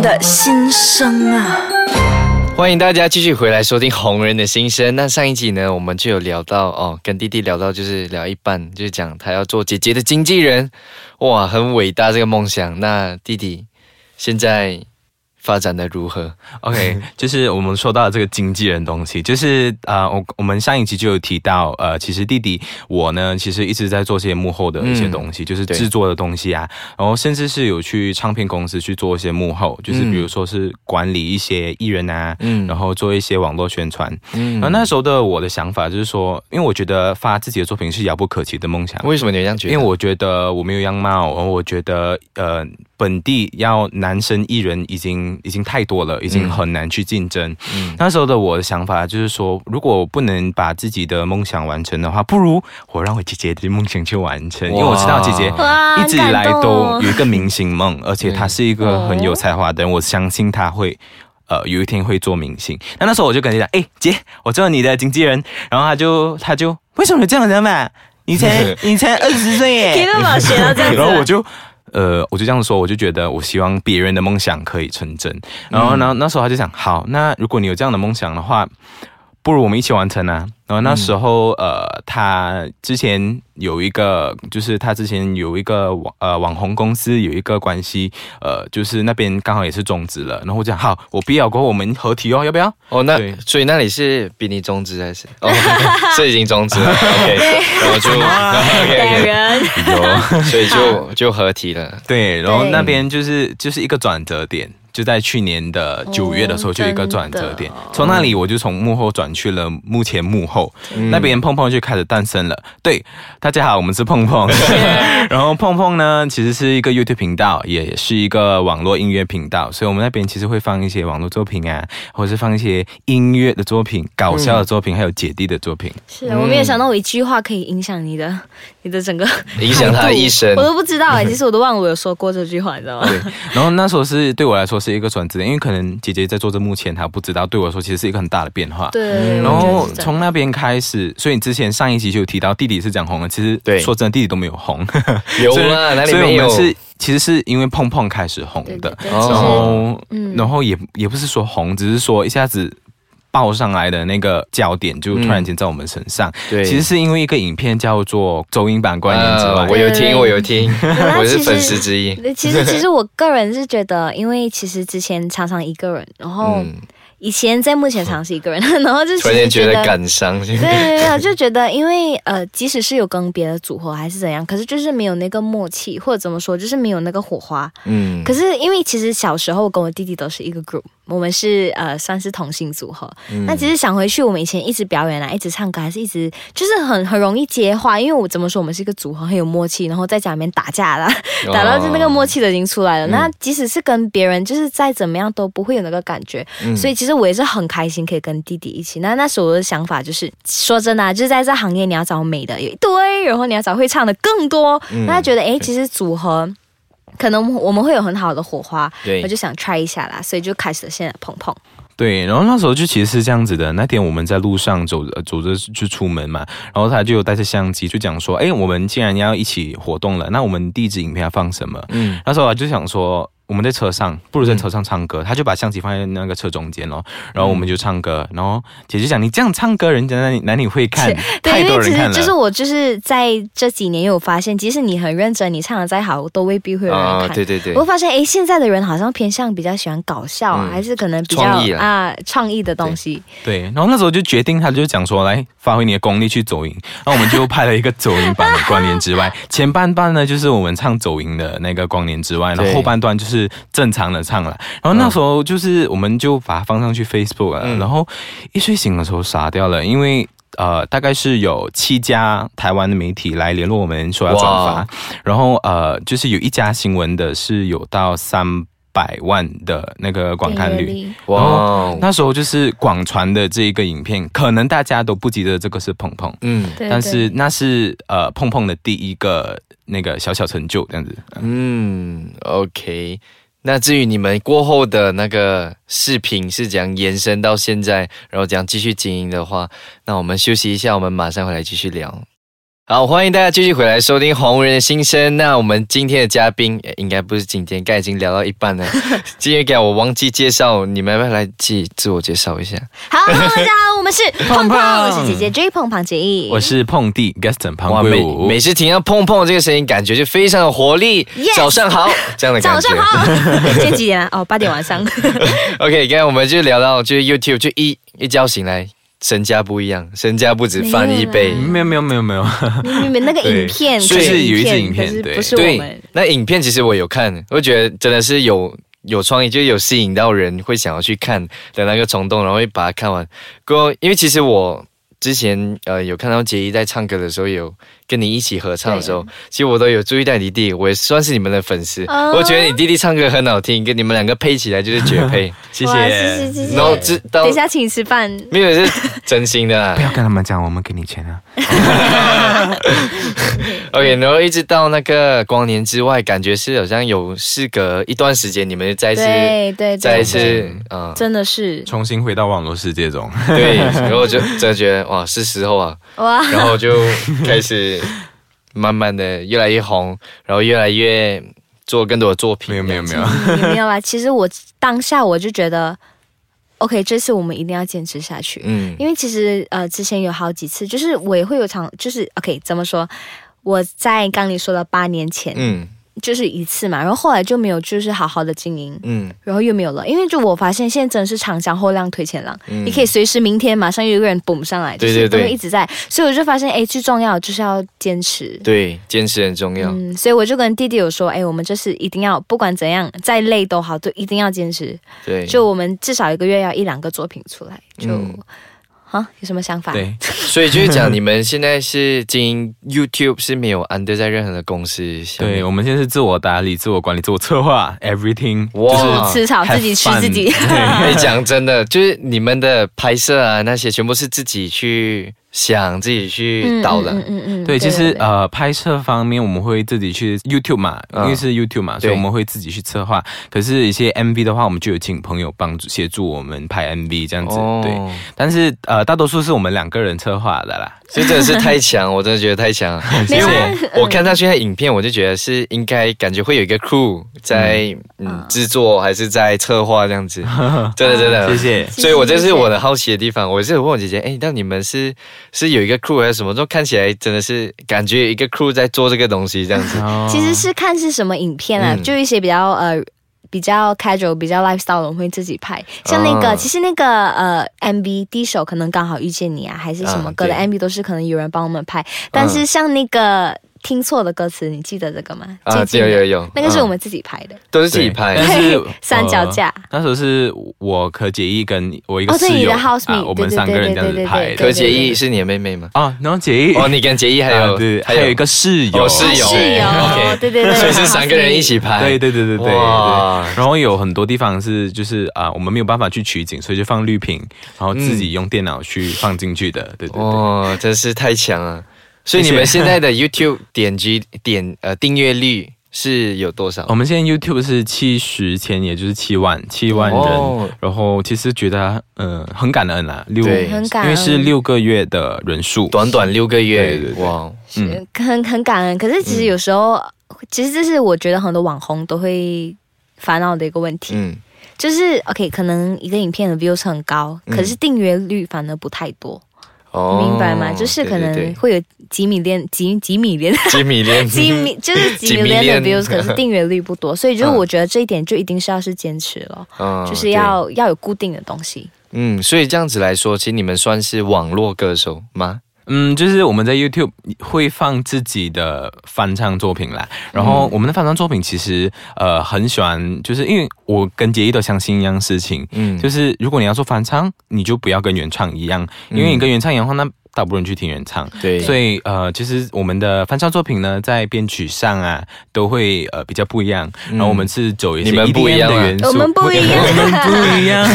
的心声啊！欢迎大家继续回来收听《红人的心声》。那上一集呢，我们就有聊到哦，跟弟弟聊到就是聊一半，就是讲他要做姐姐的经纪人，哇，很伟大这个梦想。那弟弟现在。发展的如何？OK，就是我们说到这个经纪人东西，就是啊，我我们上一期就有提到，呃，其实弟弟我呢，其实一直在做些幕后的一些东西，就是制作的东西啊，然后甚至是有去唱片公司去做一些幕后，就是比如说是管理一些艺人啊，嗯，然后做一些网络宣传，嗯，然后那时候的我的想法就是说，因为我觉得发自己的作品是遥不可及的梦想。为什么你这样觉得？因为我觉得我没有样貌，然后我觉得呃。本地要男生艺人已经已经太多了，已经很难去竞争。那时候的我的想法就是说，如果不能把自己的梦想完成的话，不如我让我姐姐的梦想去完成。因为我知道姐姐一直以来都有一个明星梦，而且她是一个很有才华的人，我相信她会呃有一天会做明星。那那时候我就跟她讲，哎姐，我做你的经纪人。然后她就她就为什么这样子嘛？你才你才二十岁耶，你怎么学到这样子？然后我就。呃，我就这样说，我就觉得我希望别人的梦想可以成真。然后呢，那时候他就想，好，那如果你有这样的梦想的话，不如我们一起完成啊。然后那时候，呃，他之前有一个，就是他之前有一个网呃网红公司有一个关系，呃，就是那边刚好也是中资了。然后我讲好，我必要过后我们合体哦，要不要？哦，那所以那里是比你中资还是？哦，是已经中资了。OK，然后就 OK，有，所以就就合体了。对，然后那边就是就是一个转折点。就在去年的九月的时候，就有一个转折点，从那里我就从幕后转去了目前幕后那边，碰碰就开始诞生了。对，大家好，我们是碰碰。然后碰碰呢，其实是一个 YouTube 频道，也是一个网络音乐频道，所以我们那边其实会放一些网络作品啊，或者是放一些音乐的作品、搞笑的作品，还有姐弟的作品。是，我没有想到我一句话可以影响你的，你的整个 影响他的一生，我都不知道哎，其实我都忘了我有说过这句话，你知道吗？对。然后那时候是对我来说。是一个转折点，因为可能姐姐在做这幕前，她不知道，对我说其实是一个很大的变化。对，然后从那边开始，所以你之前上一集就有提到弟弟是讲红了，其实说真的，弟弟都没有红，有啊，哪里没有？是其实是因为碰碰开始红的，然后，然后也也不是说红，只是说一下子。爆上来的那个焦点就突然间在我们身上，对，其实是因为一个影片叫做周英版观念之外，我有听，我有听，我是粉丝之一。其实，其实我个人是觉得，因为其实之前常常一个人，然后。以前在目前尝试一个人，然后就突然觉得感伤，对 对对，就觉得因为呃，即使是有跟别的组合还是怎样，可是就是没有那个默契，或者怎么说，就是没有那个火花。嗯，可是因为其实小时候跟我弟弟都是一个 group，我们是呃算是同性组合。那其实想回去，我们以前一直表演啊，一直唱歌，还是一直就是很很容易接话，因为我怎么说，我们是一个组合，很有默契，然后在家里面打架啦，打到就那个默契都已经出来了。那即使是跟别人，就是再怎么样都不会有那个感觉。所以其实。我也是很开心可以跟弟弟一起。那那时候我的想法就是，说真的，就是在这行业你要找美的有一堆，然后你要找会唱的更多。那觉得哎，其实组合可能我们会有很好的火花，我就想 try 一下啦，所以就开始了现在碰碰。对，然后那时候就其实是这样子的。那天我们在路上走着走着就出门嘛，然后他就带着相机就讲说，哎，我们既然要一起活动了，那我们第一支影片要放什么？嗯，那时候我就想说。我们在车上，不如在车上唱歌。他就把相机放在那个车中间咯，然后我们就唱歌。然后姐姐讲：“你这样唱歌，人家哪里哪里会看？太多人看了。”就是我就是在这几年有发现，即使你很认真，你唱的再好，都未必会有人看。对对对。我发现，哎，现在的人好像偏向比较喜欢搞笑，还是可能比较啊创意的东西。对。然后那时候就决定，他就讲说：“来，发挥你的功力去走音。”然后我们就拍了一个走音版的《光年之外》，前半段呢就是我们唱走音的那个《光年之外》，然后后半段就是。是正常的唱了，然后那时候就是我们就把它放上去 Facebook 了，然后一睡醒的时候傻掉了，因为呃大概是有七家台湾的媒体来联络我们说要转发，然后呃就是有一家新闻的是有到三百万的那个观看率，哇！那时候就是广传的这一个影片，可能大家都不记得这个是碰碰，嗯，但是那是呃碰碰的第一个。那个小小成就这样子，嗯，OK。那至于你们过后的那个视频是怎样延伸到现在，然后怎样继续经营的话，那我们休息一下，我们马上回来继续聊。好，欢迎大家继续回来收听《红人的心声》。那我们今天的嘉宾应该不是今天，刚已经聊到一半了。今天给我忘记介绍，你们要不要来自自我介绍一下？好，大家好，我们是碰碰，我是姐姐 J 碰碰姐艺，我是碰弟 Gaston 庞贵武。每次听到碰碰这个声音，感觉就非常有活力。早上好，这样的感觉。早上好，今天几点啊？哦，八点晚上。OK，刚才我们就聊到，就是 YouTube，就一一觉醒来。身家不一样，身家不止翻一倍。没有没有没有没有，你们那个影片，就是有一支影片，对，不是我们。那影片其实我有看，我觉得真的是有有创意，就有吸引到人会想要去看的那个冲动，然后会把它看完。过，因为其实我。之前呃有看到杰一在唱歌的时候，有跟你一起合唱的时候，其实我都有注意到你弟，我也算是你们的粉丝。我觉得你弟弟唱歌很好听，跟你们两个配起来就是绝配。谢谢，谢谢，谢谢。然后等一下请吃饭，没有是真心的。不要跟他们讲，我们给你钱啊。OK，然后一直到那个光年之外，感觉是好像有事隔一段时间，你们再一次，对对，再一次，嗯，真的是重新回到网络世界中。对，然后就真的觉得。哇，是时候啊！哇，然后就开始慢慢的越来越红，然后越来越做更多的作品。没有没有没有没有啦。其实我当下我就觉得，OK，这次我们一定要坚持下去。嗯，因为其实呃，之前有好几次，就是我也会有场，就是 OK，怎么说？我在刚你说的八年前，嗯。就是一次嘛，然后后来就没有，就是好好的经营，嗯，然后又没有了，因为就我发现现在真的是长江后浪推前浪，你可以随时明天马上有一个人蹦上来，就是都会一直在，所以我就发现，哎，最重要就是要坚持，对，坚持很重要，嗯，所以我就跟弟弟有说，哎，我们就是一定要不管怎样，再累都好，都一定要坚持，对，就我们至少一个月要一两个作品出来，就。啊，有什么想法？对，所以就是讲，你们现在是经营 YouTube 是没有 under 在任何的公司下对，我们现在是自我打理、自我管理、自我策划，everything，就是吃草自己吃自己。讲真的，就是你们的拍摄啊，那些全部是自己去。想自己去导的，嗯嗯嗯，对，其实呃，拍摄方面我们会自己去 YouTube 嘛，因为是 YouTube 嘛，所以我们会自己去策划。可是，一些 MV 的话，我们就有请朋友帮助协助我们拍 MV 这样子，对。但是呃，大多数是我们两个人策划的啦。真的是太强，我真的觉得太强。因为我我看他现在影片，我就觉得是应该感觉会有一个 crew 在嗯制作还是在策划这样子，真的真的谢谢。所以我这是我的好奇的地方，我是问我姐姐，哎，那你们是是有一个 crew 还是什么？都看起来真的是感觉一个 crew 在做这个东西这样子。其实是看是什么影片啊，就一些比较呃。比较 casual、比较 lifestyle 的，我会自己拍。像那个，其实那个呃，MV 第一首可能刚好遇见你啊，还是什么歌的 MV 都是可能有人帮我们拍。但是像那个。听错的歌词，你记得这个吗？啊，有有有，那个是我们自己拍的，都是自己拍。但是 三脚架，那时候是我可杰毅跟我一个室友啊，我们三个人这样子拍。柯杰毅是你的妹妹吗？啊，然后杰毅哦，你跟杰毅还有还有一个室友，室友，室友，对对对，所以是三个人一起拍。对对对对对对。然后有很多地方是就是啊，我们没有办法去取景，所以就放绿屏，然后自己用电脑去放进去的。对对对，哇，真是太强了。所以你们现在的 YouTube 点击点呃订阅率是有多少？我们现在 YouTube 是七十千，也就是七万七万人。然后其实觉得呃很感恩啊，六很感，因为是六个月的人数，短短六个月，哇，是很很感恩。可是其实有时候，其实这是我觉得很多网红都会烦恼的一个问题，嗯，就是 OK，可能一个影片的 views 很高，可是订阅率反而不太多。明白吗？就是可能会有几米连、几几米连、几米连、几米就是几米连的 views，可是订阅率不多，所以就是我觉得这一点就一定是要是坚持了，就是要要有固定的东西。嗯，所以这样子来说，其实你们算是网络歌手吗？嗯，就是我们在 YouTube 会放自己的翻唱作品啦。然后我们的翻唱作品其实呃很喜欢，就是因为我跟杰一都相信一样事情，嗯，就是如果你要做翻唱，你就不要跟原唱一样，因为你跟原唱一样的话，那倒不如去听原唱。对，所以呃，其实我们的翻唱作品呢，在编曲上啊，都会呃比较不一样。然后我们是走一些 EDM 的元素，我们不一样，我们不一样。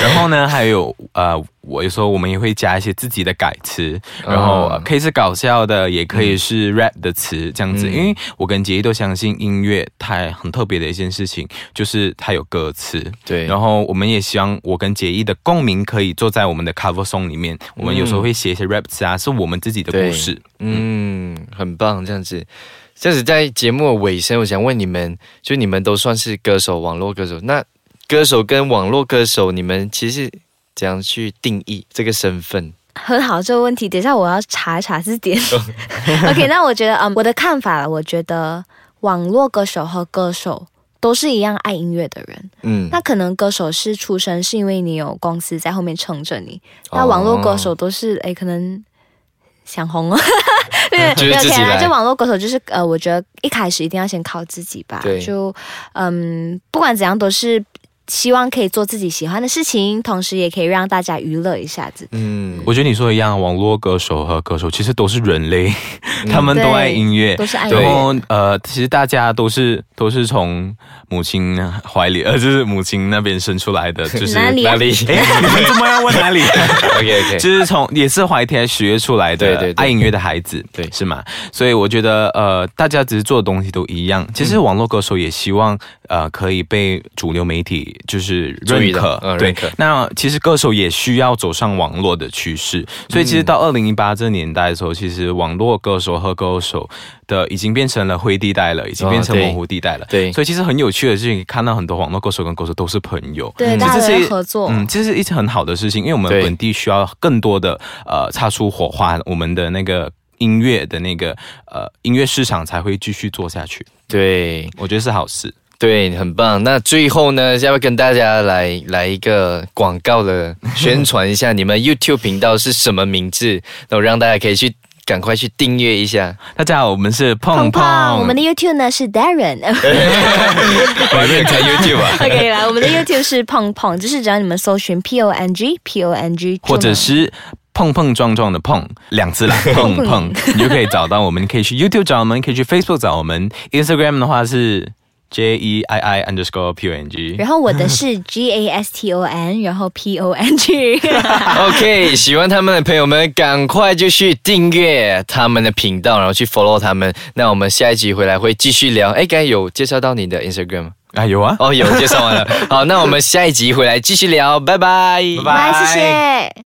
然后呢，还有呃。我有时候我们也会加一些自己的改词，然后可以是搞笑的，也可以是 rap 的词这样子。因为我跟杰毅都相信音乐它很特别的一件事情，就是它有歌词。对，然后我们也希望我跟杰毅的共鸣可以坐在我们的 cover song 里面。我们有时候会写一些 rap 词啊，是我们自己的故事。嗯，很棒，这样子。这样子在节目的尾声，我想问你们，就你们都算是歌手，网络歌手，那歌手跟网络歌手，你们其实怎样去定义这个身份？很好，这个问题，等一下我要查一查字典。OK，那我觉得，嗯，我的看法，我觉得网络歌手和歌手都是一样爱音乐的人。嗯，那可能歌手是出身，是因为你有公司在后面撑着你。那网络歌手都是，哎，可能想红了。对，没有钱啊！就网络歌手，就是呃，我觉得一开始一定要先靠自己吧。就嗯，不管怎样都是。希望可以做自己喜欢的事情，同时也可以让大家娱乐一下子。嗯，我觉得你说的一样，网络歌手和歌手其实都是人类，他们都爱音乐，都是爱。然后呃，其实大家都是都是从母亲怀里，呃，就是母亲那边生出来的，就是哪里？哪里？哎，怎么要问哪里？OK OK，就是从也是怀胎学出来的爱音乐的孩子，对，是吗？所以我觉得呃，大家只是做的东西都一样。其实网络歌手也希望呃，可以被主流媒体。就是认可，对。那其实歌手也需要走上网络的趋势，所以其实到二零一八这年代的时候，其实网络歌手和歌手的已经变成了灰地带了，已经变成模糊地带了。对，所以其实很有趣的事情，看到很多网络歌手跟歌手都是朋友，对，大家合作，嗯，这是一件很好的事情，因为我们本地需要更多的呃擦出火花，我们的那个音乐的那个呃音乐市场才会继续做下去。对，我觉得是好事。对，很棒。那最后呢，要不要跟大家来来一个广告的宣传一下？你们 YouTube 频道是什么名字？然后让大家可以去赶快去订阅一下。大家好，我们是碰碰。我们的 YouTube 呢是 Darren。我认开 YouTube 啊。OK，来，我们的 YouTube 是碰碰，就是只要你们搜寻 P O N G P O N G，或者是碰碰撞撞的碰两次啦，碰碰，你就可以找到我们。你可以去 YouTube 找我们，可以去 Facebook 找我们。Instagram 的话是。J E I I underscore P O N G，然后我的是 G A S T O N，然后 P O N G。OK，喜欢他们的朋友们，赶快就去订阅他们的频道，然后去 follow 他们。那我们下一集回来会继续聊。哎，刚才有介绍到你的 Instagram 吗啊？有啊，哦，有介绍完了。好，那我们下一集回来继续聊，拜拜，拜拜，谢谢。